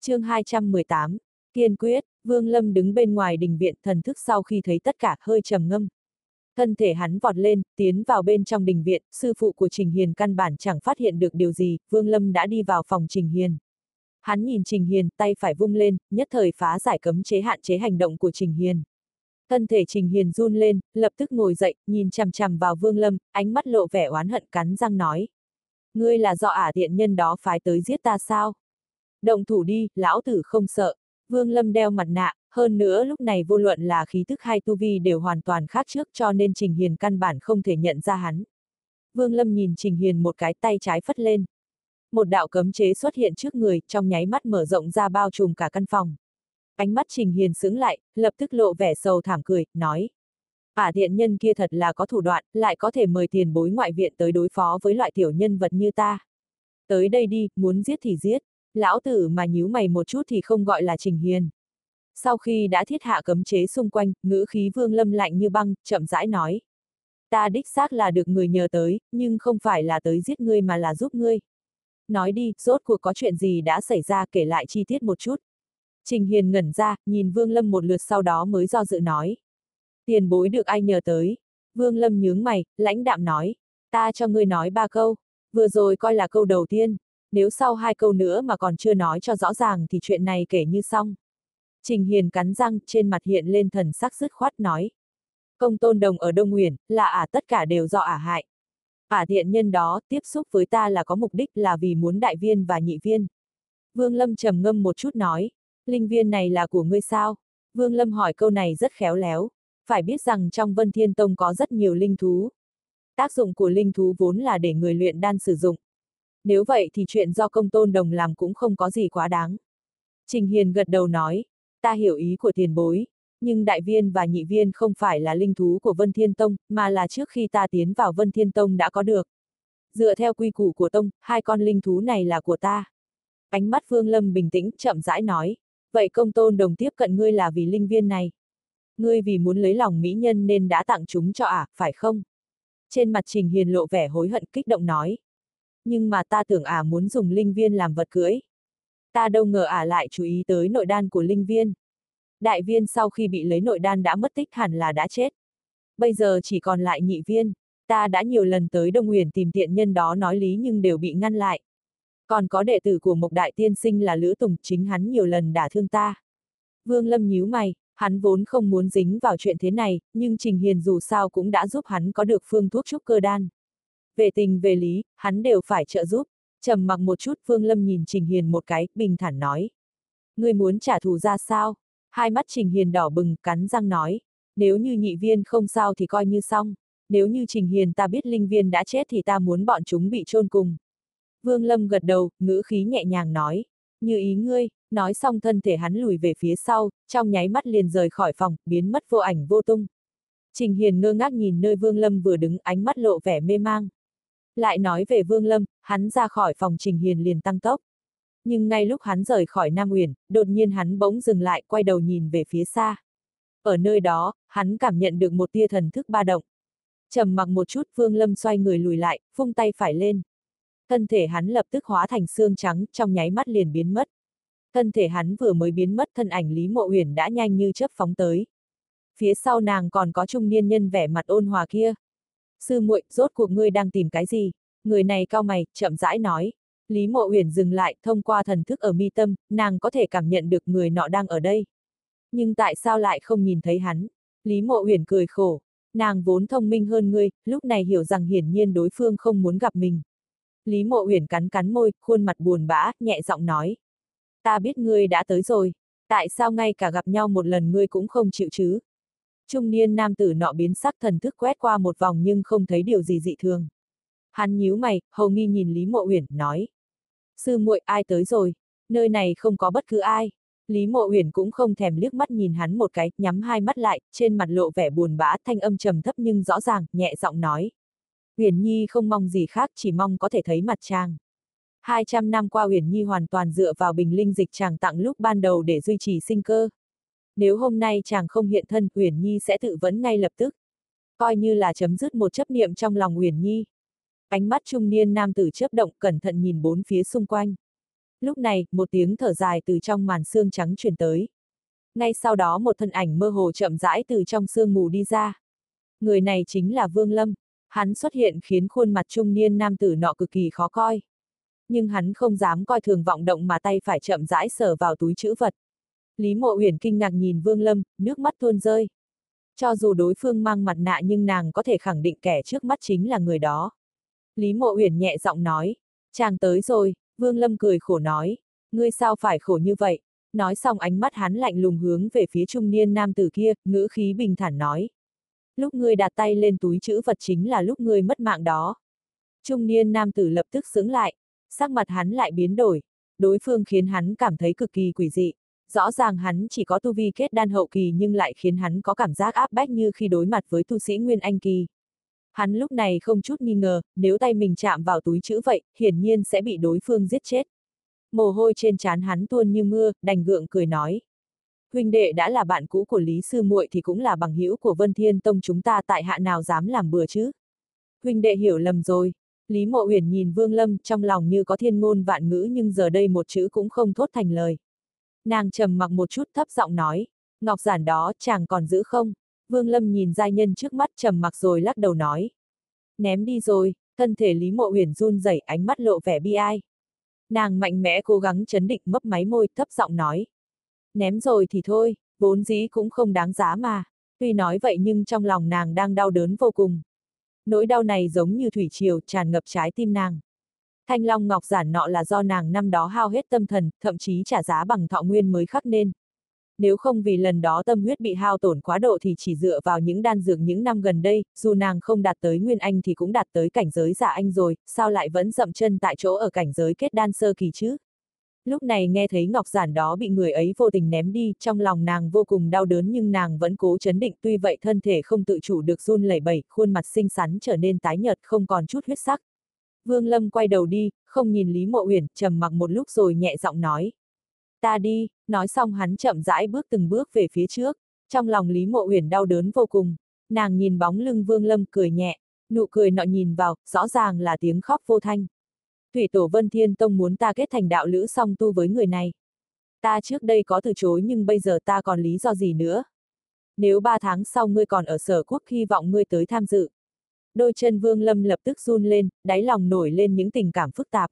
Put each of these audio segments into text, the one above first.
chương 218, kiên quyết, Vương Lâm đứng bên ngoài đình viện thần thức sau khi thấy tất cả hơi trầm ngâm. Thân thể hắn vọt lên, tiến vào bên trong đình viện, sư phụ của Trình Hiền căn bản chẳng phát hiện được điều gì, Vương Lâm đã đi vào phòng Trình Hiền. Hắn nhìn Trình Hiền, tay phải vung lên, nhất thời phá giải cấm chế hạn chế hành động của Trình Hiền. Thân thể Trình Hiền run lên, lập tức ngồi dậy, nhìn chằm chằm vào Vương Lâm, ánh mắt lộ vẻ oán hận cắn răng nói. Ngươi là do ả tiện nhân đó phái tới giết ta sao? Động thủ đi, lão tử không sợ. Vương Lâm đeo mặt nạ, hơn nữa lúc này vô luận là khí thức hay tu vi đều hoàn toàn khác trước cho nên Trình Hiền căn bản không thể nhận ra hắn. Vương Lâm nhìn Trình Hiền một cái tay trái phất lên. Một đạo cấm chế xuất hiện trước người, trong nháy mắt mở rộng ra bao trùm cả căn phòng. Ánh mắt Trình Hiền sững lại, lập tức lộ vẻ sầu thảm cười, nói. Ả thiện nhân kia thật là có thủ đoạn, lại có thể mời tiền bối ngoại viện tới đối phó với loại tiểu nhân vật như ta. Tới đây đi, muốn giết thì giết, lão tử mà nhíu mày một chút thì không gọi là Trình Hiền. Sau khi đã thiết hạ cấm chế xung quanh, ngữ khí vương lâm lạnh như băng, chậm rãi nói. Ta đích xác là được người nhờ tới, nhưng không phải là tới giết ngươi mà là giúp ngươi. Nói đi, rốt cuộc có chuyện gì đã xảy ra kể lại chi tiết một chút. Trình Hiền ngẩn ra, nhìn Vương Lâm một lượt sau đó mới do dự nói. Tiền bối được ai nhờ tới? Vương Lâm nhướng mày, lãnh đạm nói. Ta cho ngươi nói ba câu. Vừa rồi coi là câu đầu tiên. Nếu sau hai câu nữa mà còn chưa nói cho rõ ràng thì chuyện này kể như xong. Trình Hiền cắn răng, trên mặt hiện lên thần sắc dứt khoát nói. Công tôn đồng ở Đông Nguyền, là ả à tất cả đều do ả hại. Ả thiện nhân đó, tiếp xúc với ta là có mục đích là vì muốn đại viên và nhị viên. Vương Lâm trầm ngâm một chút nói, linh viên này là của ngươi sao? Vương Lâm hỏi câu này rất khéo léo, phải biết rằng trong Vân Thiên Tông có rất nhiều linh thú. Tác dụng của linh thú vốn là để người luyện đan sử dụng. Nếu vậy thì chuyện do công tôn đồng làm cũng không có gì quá đáng. Trình Hiền gật đầu nói, ta hiểu ý của tiền bối, nhưng đại viên và nhị viên không phải là linh thú của Vân Thiên Tông, mà là trước khi ta tiến vào Vân Thiên Tông đã có được. Dựa theo quy củ của Tông, hai con linh thú này là của ta. Ánh mắt Vương Lâm bình tĩnh, chậm rãi nói, vậy công tôn đồng tiếp cận ngươi là vì linh viên này. Ngươi vì muốn lấy lòng mỹ nhân nên đã tặng chúng cho ả, à, phải không? Trên mặt Trình Hiền lộ vẻ hối hận kích động nói. Nhưng mà ta tưởng ả à muốn dùng linh viên làm vật cưới. Ta đâu ngờ ả à lại chú ý tới nội đan của linh viên. Đại viên sau khi bị lấy nội đan đã mất tích hẳn là đã chết. Bây giờ chỉ còn lại nhị viên. Ta đã nhiều lần tới Đông Huyền tìm tiện nhân đó nói lý nhưng đều bị ngăn lại. Còn có đệ tử của Mộc Đại Tiên Sinh là Lữ Tùng, chính hắn nhiều lần đả thương ta. Vương Lâm nhíu mày, hắn vốn không muốn dính vào chuyện thế này, nhưng Trình Hiền dù sao cũng đã giúp hắn có được phương thuốc trúc cơ đan. Về tình về lý, hắn đều phải trợ giúp. trầm mặc một chút Vương Lâm nhìn Trình Hiền một cái, bình thản nói. Ngươi muốn trả thù ra sao? Hai mắt Trình Hiền đỏ bừng, cắn răng nói. Nếu như nhị viên không sao thì coi như xong. Nếu như Trình Hiền ta biết linh viên đã chết thì ta muốn bọn chúng bị chôn cùng. Vương Lâm gật đầu, ngữ khí nhẹ nhàng nói. Như ý ngươi, nói xong thân thể hắn lùi về phía sau, trong nháy mắt liền rời khỏi phòng, biến mất vô ảnh vô tung. Trình Hiền ngơ ngác nhìn nơi Vương Lâm vừa đứng ánh mắt lộ vẻ mê mang. Lại nói về Vương Lâm, hắn ra khỏi phòng Trình Hiền liền tăng tốc. Nhưng ngay lúc hắn rời khỏi Nam Uyển, đột nhiên hắn bỗng dừng lại, quay đầu nhìn về phía xa. Ở nơi đó, hắn cảm nhận được một tia thần thức ba động. trầm mặc một chút, Vương Lâm xoay người lùi lại, vung tay phải lên. Thân thể hắn lập tức hóa thành xương trắng, trong nháy mắt liền biến mất. Thân thể hắn vừa mới biến mất, thân ảnh Lý Mộ Uyển đã nhanh như chớp phóng tới. Phía sau nàng còn có trung niên nhân vẻ mặt ôn hòa kia. Sư muội, rốt cuộc ngươi đang tìm cái gì? Người này cao mày, chậm rãi nói. Lý Mộ Uyển dừng lại, thông qua thần thức ở mi tâm, nàng có thể cảm nhận được người nọ đang ở đây. Nhưng tại sao lại không nhìn thấy hắn? Lý Mộ Uyển cười khổ. Nàng vốn thông minh hơn ngươi, lúc này hiểu rằng hiển nhiên đối phương không muốn gặp mình. Lý Mộ Uyển cắn cắn môi, khuôn mặt buồn bã, nhẹ giọng nói. Ta biết ngươi đã tới rồi, tại sao ngay cả gặp nhau một lần ngươi cũng không chịu chứ? Trung niên nam tử nọ biến sắc thần thức quét qua một vòng nhưng không thấy điều gì dị thường. Hắn nhíu mày, hầu nghi nhìn Lý Mộ Uyển, nói. Sư muội ai tới rồi? Nơi này không có bất cứ ai. Lý Mộ Uyển cũng không thèm liếc mắt nhìn hắn một cái, nhắm hai mắt lại, trên mặt lộ vẻ buồn bã, thanh âm trầm thấp nhưng rõ ràng, nhẹ giọng nói. Uyển Nhi không mong gì khác, chỉ mong có thể thấy mặt chàng. 200 năm qua Uyển Nhi hoàn toàn dựa vào bình linh dịch chàng tặng lúc ban đầu để duy trì sinh cơ. Nếu hôm nay chàng không hiện thân, Uyển Nhi sẽ tự vấn ngay lập tức. Coi như là chấm dứt một chấp niệm trong lòng Uyển Nhi. Ánh mắt trung niên nam tử chớp động cẩn thận nhìn bốn phía xung quanh. Lúc này, một tiếng thở dài từ trong màn xương trắng truyền tới. Ngay sau đó một thân ảnh mơ hồ chậm rãi từ trong sương mù đi ra. Người này chính là Vương Lâm. Hắn xuất hiện khiến khuôn mặt trung niên nam tử nọ cực kỳ khó coi. Nhưng hắn không dám coi thường vọng động mà tay phải chậm rãi sờ vào túi chữ vật. Lý Mộ Uyển kinh ngạc nhìn Vương Lâm, nước mắt tuôn rơi. Cho dù đối phương mang mặt nạ nhưng nàng có thể khẳng định kẻ trước mắt chính là người đó. Lý Mộ Uyển nhẹ giọng nói, chàng tới rồi, Vương Lâm cười khổ nói, ngươi sao phải khổ như vậy? Nói xong ánh mắt hắn lạnh lùng hướng về phía trung niên nam tử kia, ngữ khí bình thản nói. Lúc ngươi đặt tay lên túi chữ vật chính là lúc ngươi mất mạng đó. Trung niên nam tử lập tức sững lại, sắc mặt hắn lại biến đổi, đối phương khiến hắn cảm thấy cực kỳ quỷ dị. Rõ ràng hắn chỉ có tu vi kết đan hậu kỳ nhưng lại khiến hắn có cảm giác áp bách như khi đối mặt với tu sĩ Nguyên Anh kỳ. Hắn lúc này không chút nghi ngờ, nếu tay mình chạm vào túi chữ vậy, hiển nhiên sẽ bị đối phương giết chết. Mồ hôi trên trán hắn tuôn như mưa, đành gượng cười nói. Huynh đệ đã là bạn cũ của Lý Sư muội thì cũng là bằng hữu của Vân Thiên Tông chúng ta tại hạ nào dám làm bừa chứ. Huynh đệ hiểu lầm rồi. Lý Mộ Uyển nhìn Vương Lâm trong lòng như có thiên ngôn vạn ngữ nhưng giờ đây một chữ cũng không thốt thành lời. Nàng trầm mặc một chút thấp giọng nói, ngọc giản đó chàng còn giữ không? Vương Lâm nhìn giai nhân trước mắt trầm mặc rồi lắc đầu nói. Ném đi rồi, thân thể Lý Mộ Huyền run rẩy ánh mắt lộ vẻ bi ai. Nàng mạnh mẽ cố gắng chấn định mấp máy môi thấp giọng nói. Ném rồi thì thôi, vốn dĩ cũng không đáng giá mà. Tuy nói vậy nhưng trong lòng nàng đang đau đớn vô cùng. Nỗi đau này giống như thủy triều tràn ngập trái tim nàng. Thanh Long Ngọc Giản nọ là do nàng năm đó hao hết tâm thần, thậm chí trả giá bằng thọ nguyên mới khắc nên. Nếu không vì lần đó tâm huyết bị hao tổn quá độ thì chỉ dựa vào những đan dược những năm gần đây, dù nàng không đạt tới Nguyên Anh thì cũng đạt tới cảnh giới giả anh rồi, sao lại vẫn dậm chân tại chỗ ở cảnh giới kết đan sơ kỳ chứ? Lúc này nghe thấy ngọc giản đó bị người ấy vô tình ném đi, trong lòng nàng vô cùng đau đớn nhưng nàng vẫn cố chấn định tuy vậy thân thể không tự chủ được run lẩy bẩy, khuôn mặt xinh xắn trở nên tái nhợt không còn chút huyết sắc. Vương Lâm quay đầu đi, không nhìn Lý Mộ Uyển, trầm mặc một lúc rồi nhẹ giọng nói. Ta đi, nói xong hắn chậm rãi bước từng bước về phía trước, trong lòng Lý Mộ Uyển đau đớn vô cùng, nàng nhìn bóng lưng Vương Lâm cười nhẹ, nụ cười nọ nhìn vào, rõ ràng là tiếng khóc vô thanh. Thủy Tổ Vân Thiên Tông muốn ta kết thành đạo lữ song tu với người này. Ta trước đây có từ chối nhưng bây giờ ta còn lý do gì nữa. Nếu ba tháng sau ngươi còn ở sở quốc hy vọng ngươi tới tham dự. Đôi chân Vương Lâm lập tức run lên, đáy lòng nổi lên những tình cảm phức tạp.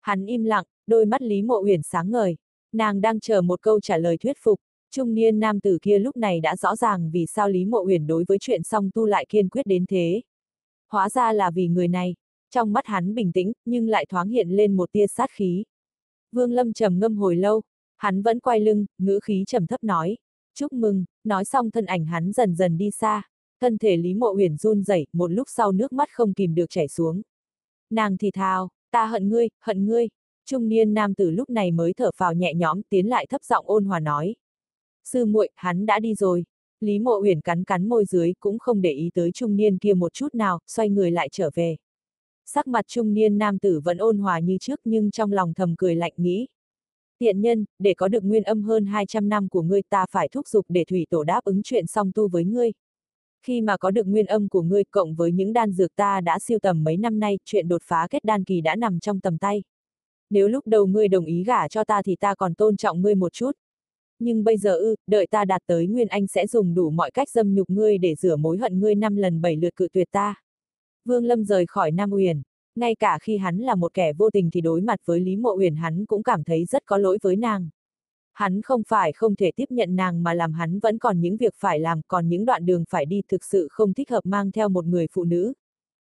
Hắn im lặng, đôi mắt Lý Mộ Uyển sáng ngời. Nàng đang chờ một câu trả lời thuyết phục. Trung niên nam tử kia lúc này đã rõ ràng vì sao Lý Mộ Uyển đối với chuyện song tu lại kiên quyết đến thế. Hóa ra là vì người này. Trong mắt hắn bình tĩnh, nhưng lại thoáng hiện lên một tia sát khí. Vương Lâm trầm ngâm hồi lâu, hắn vẫn quay lưng, ngữ khí trầm thấp nói. Chúc mừng, nói xong thân ảnh hắn dần dần đi xa. Thân thể Lý Mộ Huyền run rẩy, một lúc sau nước mắt không kìm được chảy xuống. Nàng thì thào, ta hận ngươi, hận ngươi. Trung niên nam tử lúc này mới thở phào nhẹ nhõm tiến lại thấp giọng ôn hòa nói. Sư muội, hắn đã đi rồi. Lý Mộ Uyển cắn cắn môi dưới cũng không để ý tới trung niên kia một chút nào, xoay người lại trở về. Sắc mặt trung niên nam tử vẫn ôn hòa như trước nhưng trong lòng thầm cười lạnh nghĩ. Tiện nhân, để có được nguyên âm hơn 200 năm của ngươi ta phải thúc giục để thủy tổ đáp ứng chuyện song tu với ngươi. Khi mà có được nguyên âm của ngươi cộng với những đan dược ta đã siêu tầm mấy năm nay, chuyện đột phá kết đan kỳ đã nằm trong tầm tay. Nếu lúc đầu ngươi đồng ý gả cho ta thì ta còn tôn trọng ngươi một chút. Nhưng bây giờ ư, đợi ta đạt tới Nguyên Anh sẽ dùng đủ mọi cách dâm nhục ngươi để rửa mối hận ngươi năm lần bảy lượt cự tuyệt ta. Vương Lâm rời khỏi Nam Uyển, ngay cả khi hắn là một kẻ vô tình thì đối mặt với Lý Mộ Uyển hắn cũng cảm thấy rất có lỗi với nàng. Hắn không phải không thể tiếp nhận nàng mà làm hắn vẫn còn những việc phải làm, còn những đoạn đường phải đi thực sự không thích hợp mang theo một người phụ nữ,